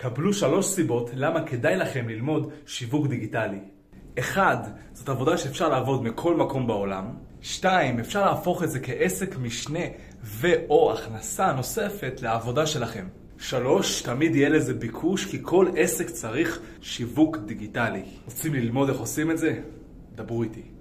קבלו שלוש סיבות למה כדאי לכם ללמוד שיווק דיגיטלי. אחד, זאת עבודה שאפשר לעבוד מכל מקום בעולם. שתיים, אפשר להפוך את זה כעסק משנה ו/או הכנסה נוספת לעבודה שלכם. שלוש, תמיד יהיה לזה ביקוש כי כל עסק צריך שיווק דיגיטלי. רוצים ללמוד איך עושים את זה? דברו איתי.